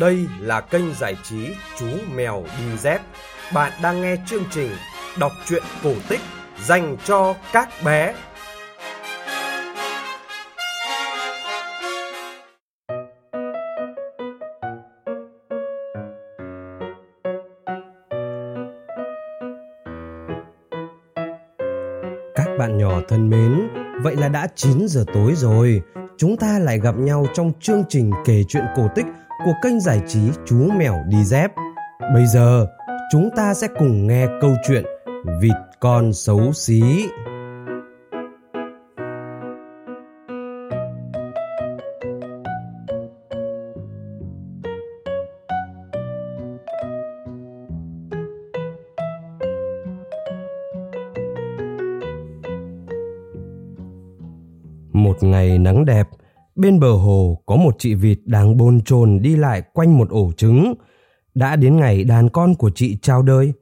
Đây là kênh giải trí Chú Mèo Đi Dép. Bạn đang nghe chương trình đọc truyện cổ tích dành cho các bé. Các bạn nhỏ thân mến, vậy là đã 9 giờ tối rồi. Chúng ta lại gặp nhau trong chương trình kể chuyện cổ tích của kênh giải trí Chú Mèo Đi Dép. Bây giờ, chúng ta sẽ cùng nghe câu chuyện Vịt con xấu xí. Một ngày nắng đẹp, bên bờ hồ có một chị vịt đang bồn chồn đi lại quanh một ổ trứng. Đã đến ngày đàn con của chị trao đời.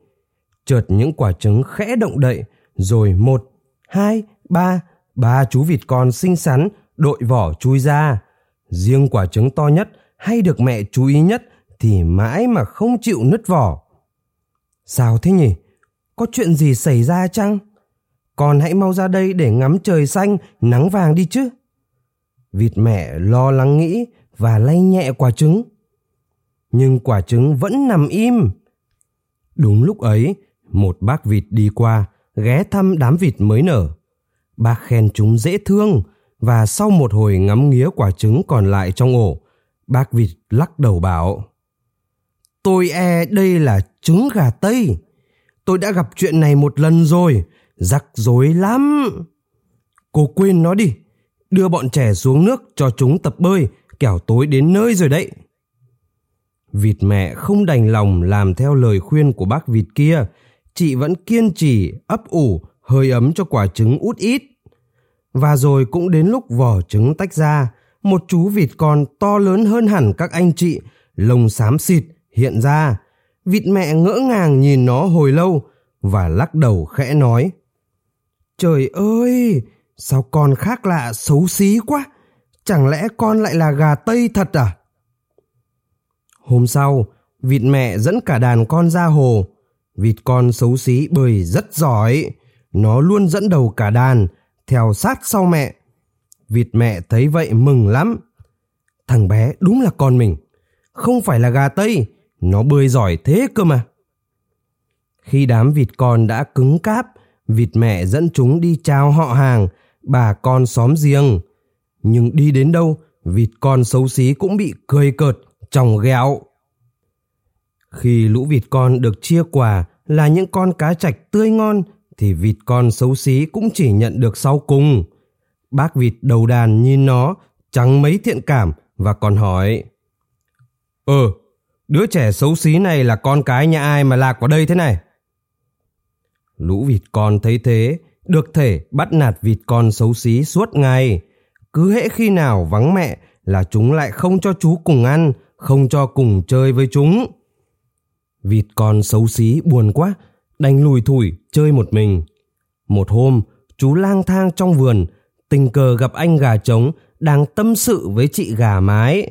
Chợt những quả trứng khẽ động đậy, rồi một, hai, ba, ba chú vịt con xinh xắn đội vỏ chui ra. Riêng quả trứng to nhất hay được mẹ chú ý nhất thì mãi mà không chịu nứt vỏ. Sao thế nhỉ? Có chuyện gì xảy ra chăng? Con hãy mau ra đây để ngắm trời xanh, nắng vàng đi chứ. Vịt mẹ lo lắng nghĩ và lay nhẹ quả trứng. Nhưng quả trứng vẫn nằm im. Đúng lúc ấy, một bác vịt đi qua, ghé thăm đám vịt mới nở. Bác khen chúng dễ thương và sau một hồi ngắm nghía quả trứng còn lại trong ổ, bác vịt lắc đầu bảo Tôi e đây là trứng gà Tây. Tôi đã gặp chuyện này một lần rồi, rắc rối lắm. Cô quên nó đi, đưa bọn trẻ xuống nước cho chúng tập bơi, kẻo tối đến nơi rồi đấy. Vịt mẹ không đành lòng làm theo lời khuyên của bác vịt kia, chị vẫn kiên trì ấp ủ hơi ấm cho quả trứng út ít. Và rồi cũng đến lúc vỏ trứng tách ra, một chú vịt con to lớn hơn hẳn các anh chị, lông xám xịt hiện ra. Vịt mẹ ngỡ ngàng nhìn nó hồi lâu và lắc đầu khẽ nói. Trời ơi, sao con khác lạ xấu xí quá, chẳng lẽ con lại là gà Tây thật à? Hôm sau, vịt mẹ dẫn cả đàn con ra hồ. Vịt con xấu xí bơi rất giỏi, nó luôn dẫn đầu cả đàn, theo sát sau mẹ. Vịt mẹ thấy vậy mừng lắm. Thằng bé đúng là con mình, không phải là gà Tây, nó bơi giỏi thế cơ mà. Khi đám vịt con đã cứng cáp, vịt mẹ dẫn chúng đi chào họ hàng, bà con xóm riêng. Nhưng đi đến đâu, vịt con xấu xí cũng bị cười cợt, trong ghẹo. Khi lũ vịt con được chia quà là những con cá chạch tươi ngon, thì vịt con xấu xí cũng chỉ nhận được sau cùng. Bác vịt đầu đàn nhìn nó, chẳng mấy thiện cảm và còn hỏi. Ờ, đứa trẻ xấu xí này là con cái nhà ai mà lạc vào đây thế này? Lũ vịt con thấy thế, được thể bắt nạt vịt con xấu xí suốt ngày. Cứ hễ khi nào vắng mẹ là chúng lại không cho chú cùng ăn, không cho cùng chơi với chúng. Vịt con xấu xí buồn quá, đành lùi thủi chơi một mình. Một hôm, chú lang thang trong vườn, tình cờ gặp anh gà trống đang tâm sự với chị gà mái.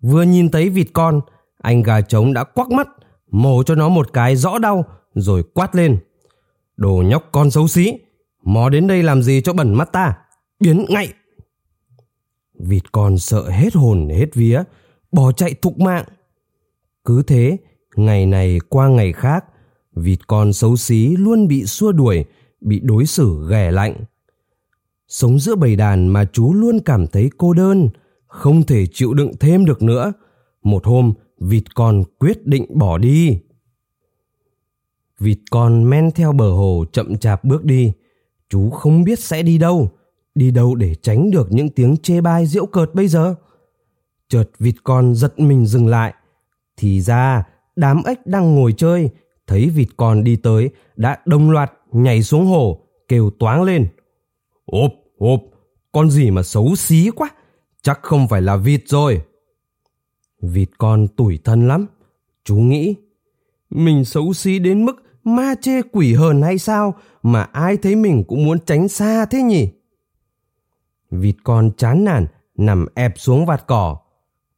Vừa nhìn thấy vịt con, anh gà trống đã quắc mắt, mổ cho nó một cái rõ đau, rồi quát lên. Đồ nhóc con xấu xí, mò đến đây làm gì cho bẩn mắt ta, biến ngay. Vịt con sợ hết hồn hết vía, bỏ chạy thục mạng. Cứ thế, ngày này qua ngày khác, vịt con xấu xí luôn bị xua đuổi, bị đối xử ghẻ lạnh. Sống giữa bầy đàn mà chú luôn cảm thấy cô đơn, không thể chịu đựng thêm được nữa. Một hôm, vịt con quyết định bỏ đi. Vịt con men theo bờ hồ chậm chạp bước đi. Chú không biết sẽ đi đâu, đi đâu để tránh được những tiếng chê bai diễu cợt bây giờ. Chợt vịt con giật mình dừng lại. Thì ra, đám ếch đang ngồi chơi, thấy vịt con đi tới, đã đồng loạt nhảy xuống hồ, kêu toáng lên. Ốp, ốp, con gì mà xấu xí quá, chắc không phải là vịt rồi. Vịt con tủi thân lắm, chú nghĩ. Mình xấu xí đến mức ma chê quỷ hờn hay sao mà ai thấy mình cũng muốn tránh xa thế nhỉ? Vịt con chán nản nằm ép xuống vạt cỏ.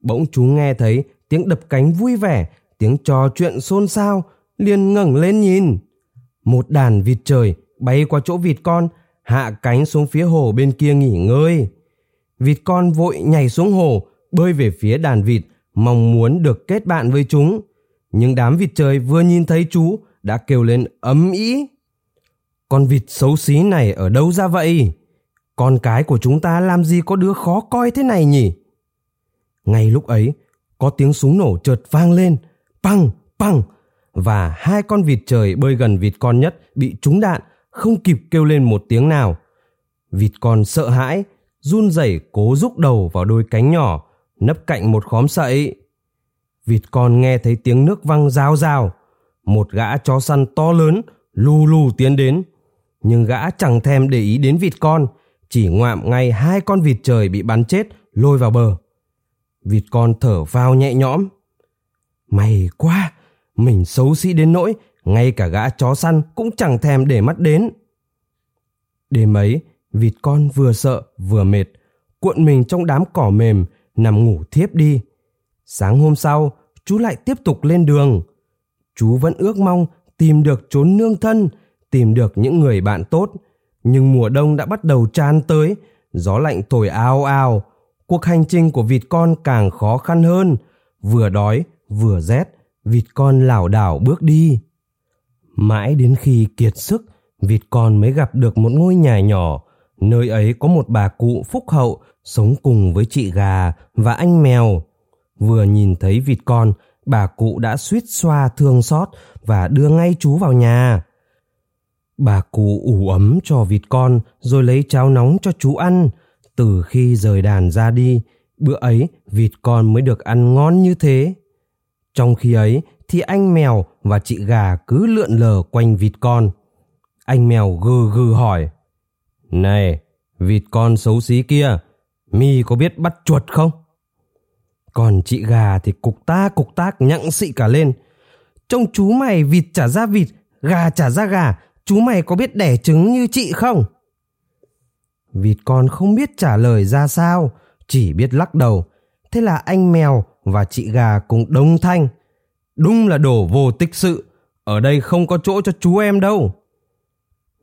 Bỗng chú nghe thấy tiếng đập cánh vui vẻ, tiếng trò chuyện xôn xao, liền ngẩng lên nhìn. Một đàn vịt trời bay qua chỗ vịt con, hạ cánh xuống phía hồ bên kia nghỉ ngơi. Vịt con vội nhảy xuống hồ, bơi về phía đàn vịt, mong muốn được kết bạn với chúng. Nhưng đám vịt trời vừa nhìn thấy chú đã kêu lên ấm ý. Con vịt xấu xí này ở đâu ra vậy? Con cái của chúng ta làm gì có đứa khó coi thế này nhỉ? Ngay lúc ấy, có tiếng súng nổ chợt vang lên, păng, păng, và hai con vịt trời bơi gần vịt con nhất bị trúng đạn, không kịp kêu lên một tiếng nào. Vịt con sợ hãi, run rẩy cố rúc đầu vào đôi cánh nhỏ, nấp cạnh một khóm sậy. Vịt con nghe thấy tiếng nước văng rào rào một gã chó săn to lớn lù lù tiến đến, nhưng gã chẳng thèm để ý đến vịt con, chỉ ngoạm ngay hai con vịt trời bị bắn chết lôi vào bờ. Vịt con thở phao nhẹ nhõm. May quá, mình xấu xí đến nỗi ngay cả gã chó săn cũng chẳng thèm để mắt đến. Đêm ấy, vịt con vừa sợ vừa mệt, cuộn mình trong đám cỏ mềm, nằm ngủ thiếp đi. Sáng hôm sau, chú lại tiếp tục lên đường. Chú vẫn ước mong tìm được chốn nương thân, tìm được những người bạn tốt. Nhưng mùa đông đã bắt đầu tràn tới, gió lạnh thổi ao ao. Cuộc hành trình của vịt con càng khó khăn hơn. Vừa đói, vừa rét, vịt con lảo đảo bước đi. Mãi đến khi kiệt sức, vịt con mới gặp được một ngôi nhà nhỏ. Nơi ấy có một bà cụ phúc hậu sống cùng với chị gà và anh mèo. Vừa nhìn thấy vịt con, bà cụ đã suýt xoa thương xót và đưa ngay chú vào nhà. Bà cụ ủ ấm cho vịt con rồi lấy cháo nóng cho chú ăn. Từ khi rời đàn ra đi, bữa ấy vịt con mới được ăn ngon như thế. Trong khi ấy thì anh mèo và chị gà cứ lượn lờ quanh vịt con. Anh mèo gừ gừ hỏi. Này, vịt con xấu xí kia, mi có biết bắt chuột không? Còn chị gà thì cục ta cục tác nhặng xị cả lên. Trông chú mày vịt trả ra vịt, gà trả ra gà, chú mày có biết đẻ trứng như chị không? Vịt con không biết trả lời ra sao, chỉ biết lắc đầu. Thế là anh mèo và chị gà cùng đồng thanh. Đúng là đổ vô tích sự, ở đây không có chỗ cho chú em đâu.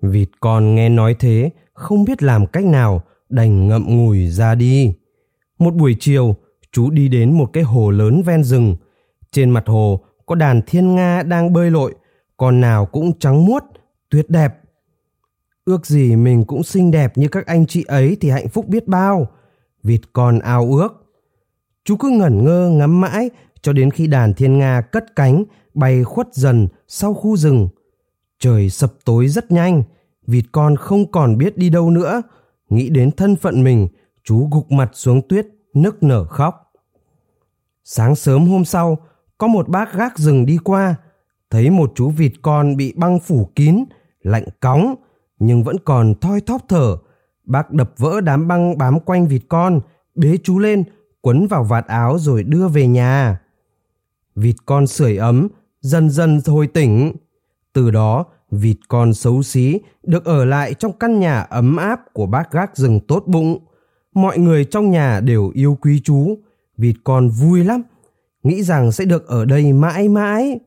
Vịt con nghe nói thế, không biết làm cách nào, đành ngậm ngùi ra đi. Một buổi chiều, chú đi đến một cái hồ lớn ven rừng. Trên mặt hồ có đàn thiên nga đang bơi lội, con nào cũng trắng muốt, tuyệt đẹp. Ước gì mình cũng xinh đẹp như các anh chị ấy thì hạnh phúc biết bao. Vịt con ao ước. Chú cứ ngẩn ngơ ngắm mãi cho đến khi đàn thiên nga cất cánh bay khuất dần sau khu rừng. Trời sập tối rất nhanh, vịt con không còn biết đi đâu nữa. Nghĩ đến thân phận mình, chú gục mặt xuống tuyết, nức nở khóc. Sáng sớm hôm sau, có một bác gác rừng đi qua, thấy một chú vịt con bị băng phủ kín, lạnh cóng, nhưng vẫn còn thoi thóp thở. Bác đập vỡ đám băng bám quanh vịt con, bế chú lên, quấn vào vạt áo rồi đưa về nhà. Vịt con sưởi ấm, dần dần hồi tỉnh. Từ đó, vịt con xấu xí được ở lại trong căn nhà ấm áp của bác gác rừng tốt bụng. Mọi người trong nhà đều yêu quý chú, vịt con vui lắm, nghĩ rằng sẽ được ở đây mãi mãi.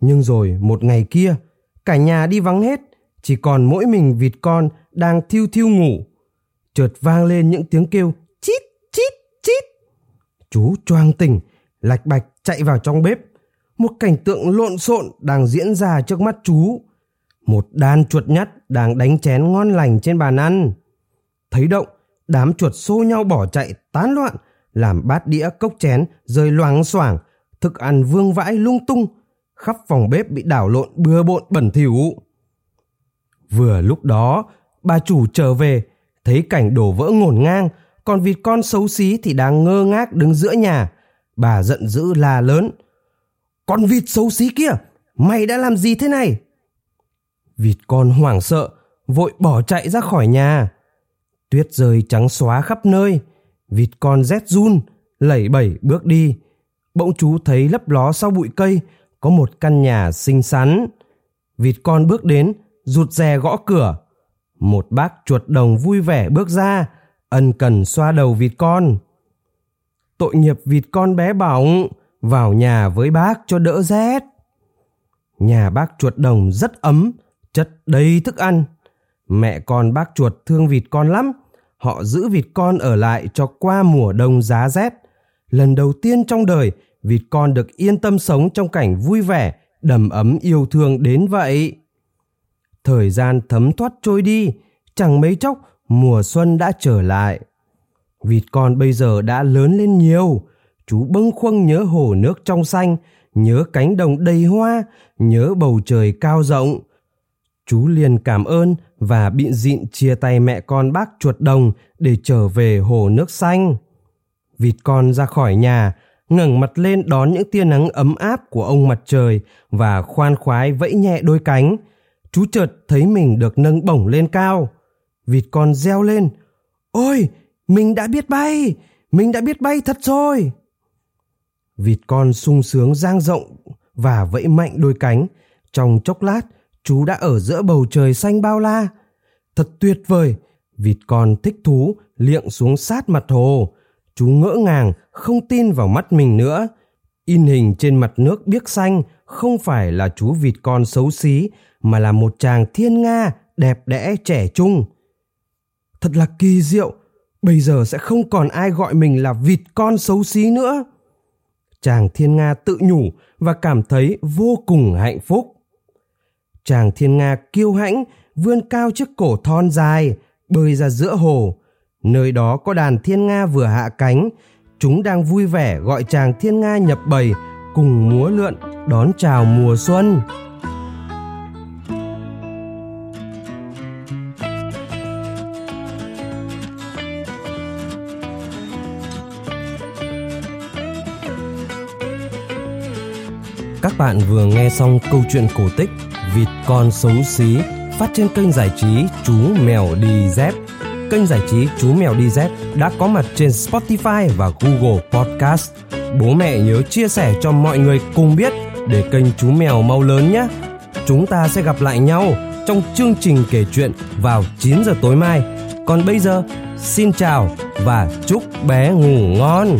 Nhưng rồi một ngày kia, cả nhà đi vắng hết, chỉ còn mỗi mình vịt con đang thiêu thiêu ngủ. Chợt vang lên những tiếng kêu chít chít chít. Chú choang tỉnh, lạch bạch chạy vào trong bếp. Một cảnh tượng lộn xộn đang diễn ra trước mắt chú. Một đàn chuột nhắt đang đánh chén ngon lành trên bàn ăn. Thấy động, đám chuột xô nhau bỏ chạy tán loạn, làm bát đĩa cốc chén rơi loáng xoảng, thức ăn vương vãi lung tung, khắp phòng bếp bị đảo lộn bừa bộn bẩn thỉu. Vừa lúc đó, bà chủ trở về, thấy cảnh đổ vỡ ngổn ngang, còn vịt con xấu xí thì đang ngơ ngác đứng giữa nhà. Bà giận dữ la lớn. Con vịt xấu xí kia, mày đã làm gì thế này? Vịt con hoảng sợ, vội bỏ chạy ra khỏi nhà. Tuyết rơi trắng xóa khắp nơi, vịt con rét run, lẩy bẩy bước đi. Bỗng chú thấy lấp ló sau bụi cây có một căn nhà xinh xắn. Vịt con bước đến, rụt rè gõ cửa. Một bác chuột đồng vui vẻ bước ra, ân cần xoa đầu vịt con. Tội nghiệp vịt con bé bỏng, vào nhà với bác cho đỡ rét. Nhà bác chuột đồng rất ấm, chất đầy thức ăn. Mẹ con bác chuột thương vịt con lắm. Họ giữ vịt con ở lại cho qua mùa đông giá rét. Lần đầu tiên trong đời, vịt con được yên tâm sống trong cảnh vui vẻ, đầm ấm yêu thương đến vậy. Thời gian thấm thoát trôi đi, chẳng mấy chốc mùa xuân đã trở lại. Vịt con bây giờ đã lớn lên nhiều, chú bâng khuâng nhớ hồ nước trong xanh, nhớ cánh đồng đầy hoa, nhớ bầu trời cao rộng. Chú liền cảm ơn và bịn dịn chia tay mẹ con bác chuột đồng để trở về hồ nước xanh. Vịt con ra khỏi nhà, ngẩng mặt lên đón những tia nắng ấm áp của ông mặt trời và khoan khoái vẫy nhẹ đôi cánh. Chú chợt thấy mình được nâng bổng lên cao. Vịt con reo lên. Ôi, mình đã biết bay, mình đã biết bay thật rồi. Vịt con sung sướng giang rộng và vẫy mạnh đôi cánh. Trong chốc lát, chú đã ở giữa bầu trời xanh bao la. Thật tuyệt vời, vịt con thích thú liệng xuống sát mặt hồ. Chú ngỡ ngàng, không tin vào mắt mình nữa. In hình trên mặt nước biếc xanh không phải là chú vịt con xấu xí, mà là một chàng thiên nga đẹp đẽ trẻ trung. Thật là kỳ diệu, bây giờ sẽ không còn ai gọi mình là vịt con xấu xí nữa chàng thiên nga tự nhủ và cảm thấy vô cùng hạnh phúc chàng thiên nga kiêu hãnh, vươn cao chiếc cổ thon dài, bơi ra giữa hồ. Nơi đó có đàn thiên nga vừa hạ cánh. Chúng đang vui vẻ gọi chàng thiên nga nhập bầy, cùng múa lượn, đón chào mùa xuân. Các bạn vừa nghe xong câu chuyện cổ tích Vịt con xấu xí phát trên kênh giải trí Chú Mèo Đi Dép. Kênh giải trí Chú Mèo Đi Dép đã có mặt trên Spotify và Google Podcast. Bố mẹ nhớ chia sẻ cho mọi người cùng biết để kênh Chú Mèo mau lớn nhé. Chúng ta sẽ gặp lại nhau trong chương trình kể chuyện vào 9 giờ tối mai. Còn bây giờ, xin chào và chúc bé ngủ ngon.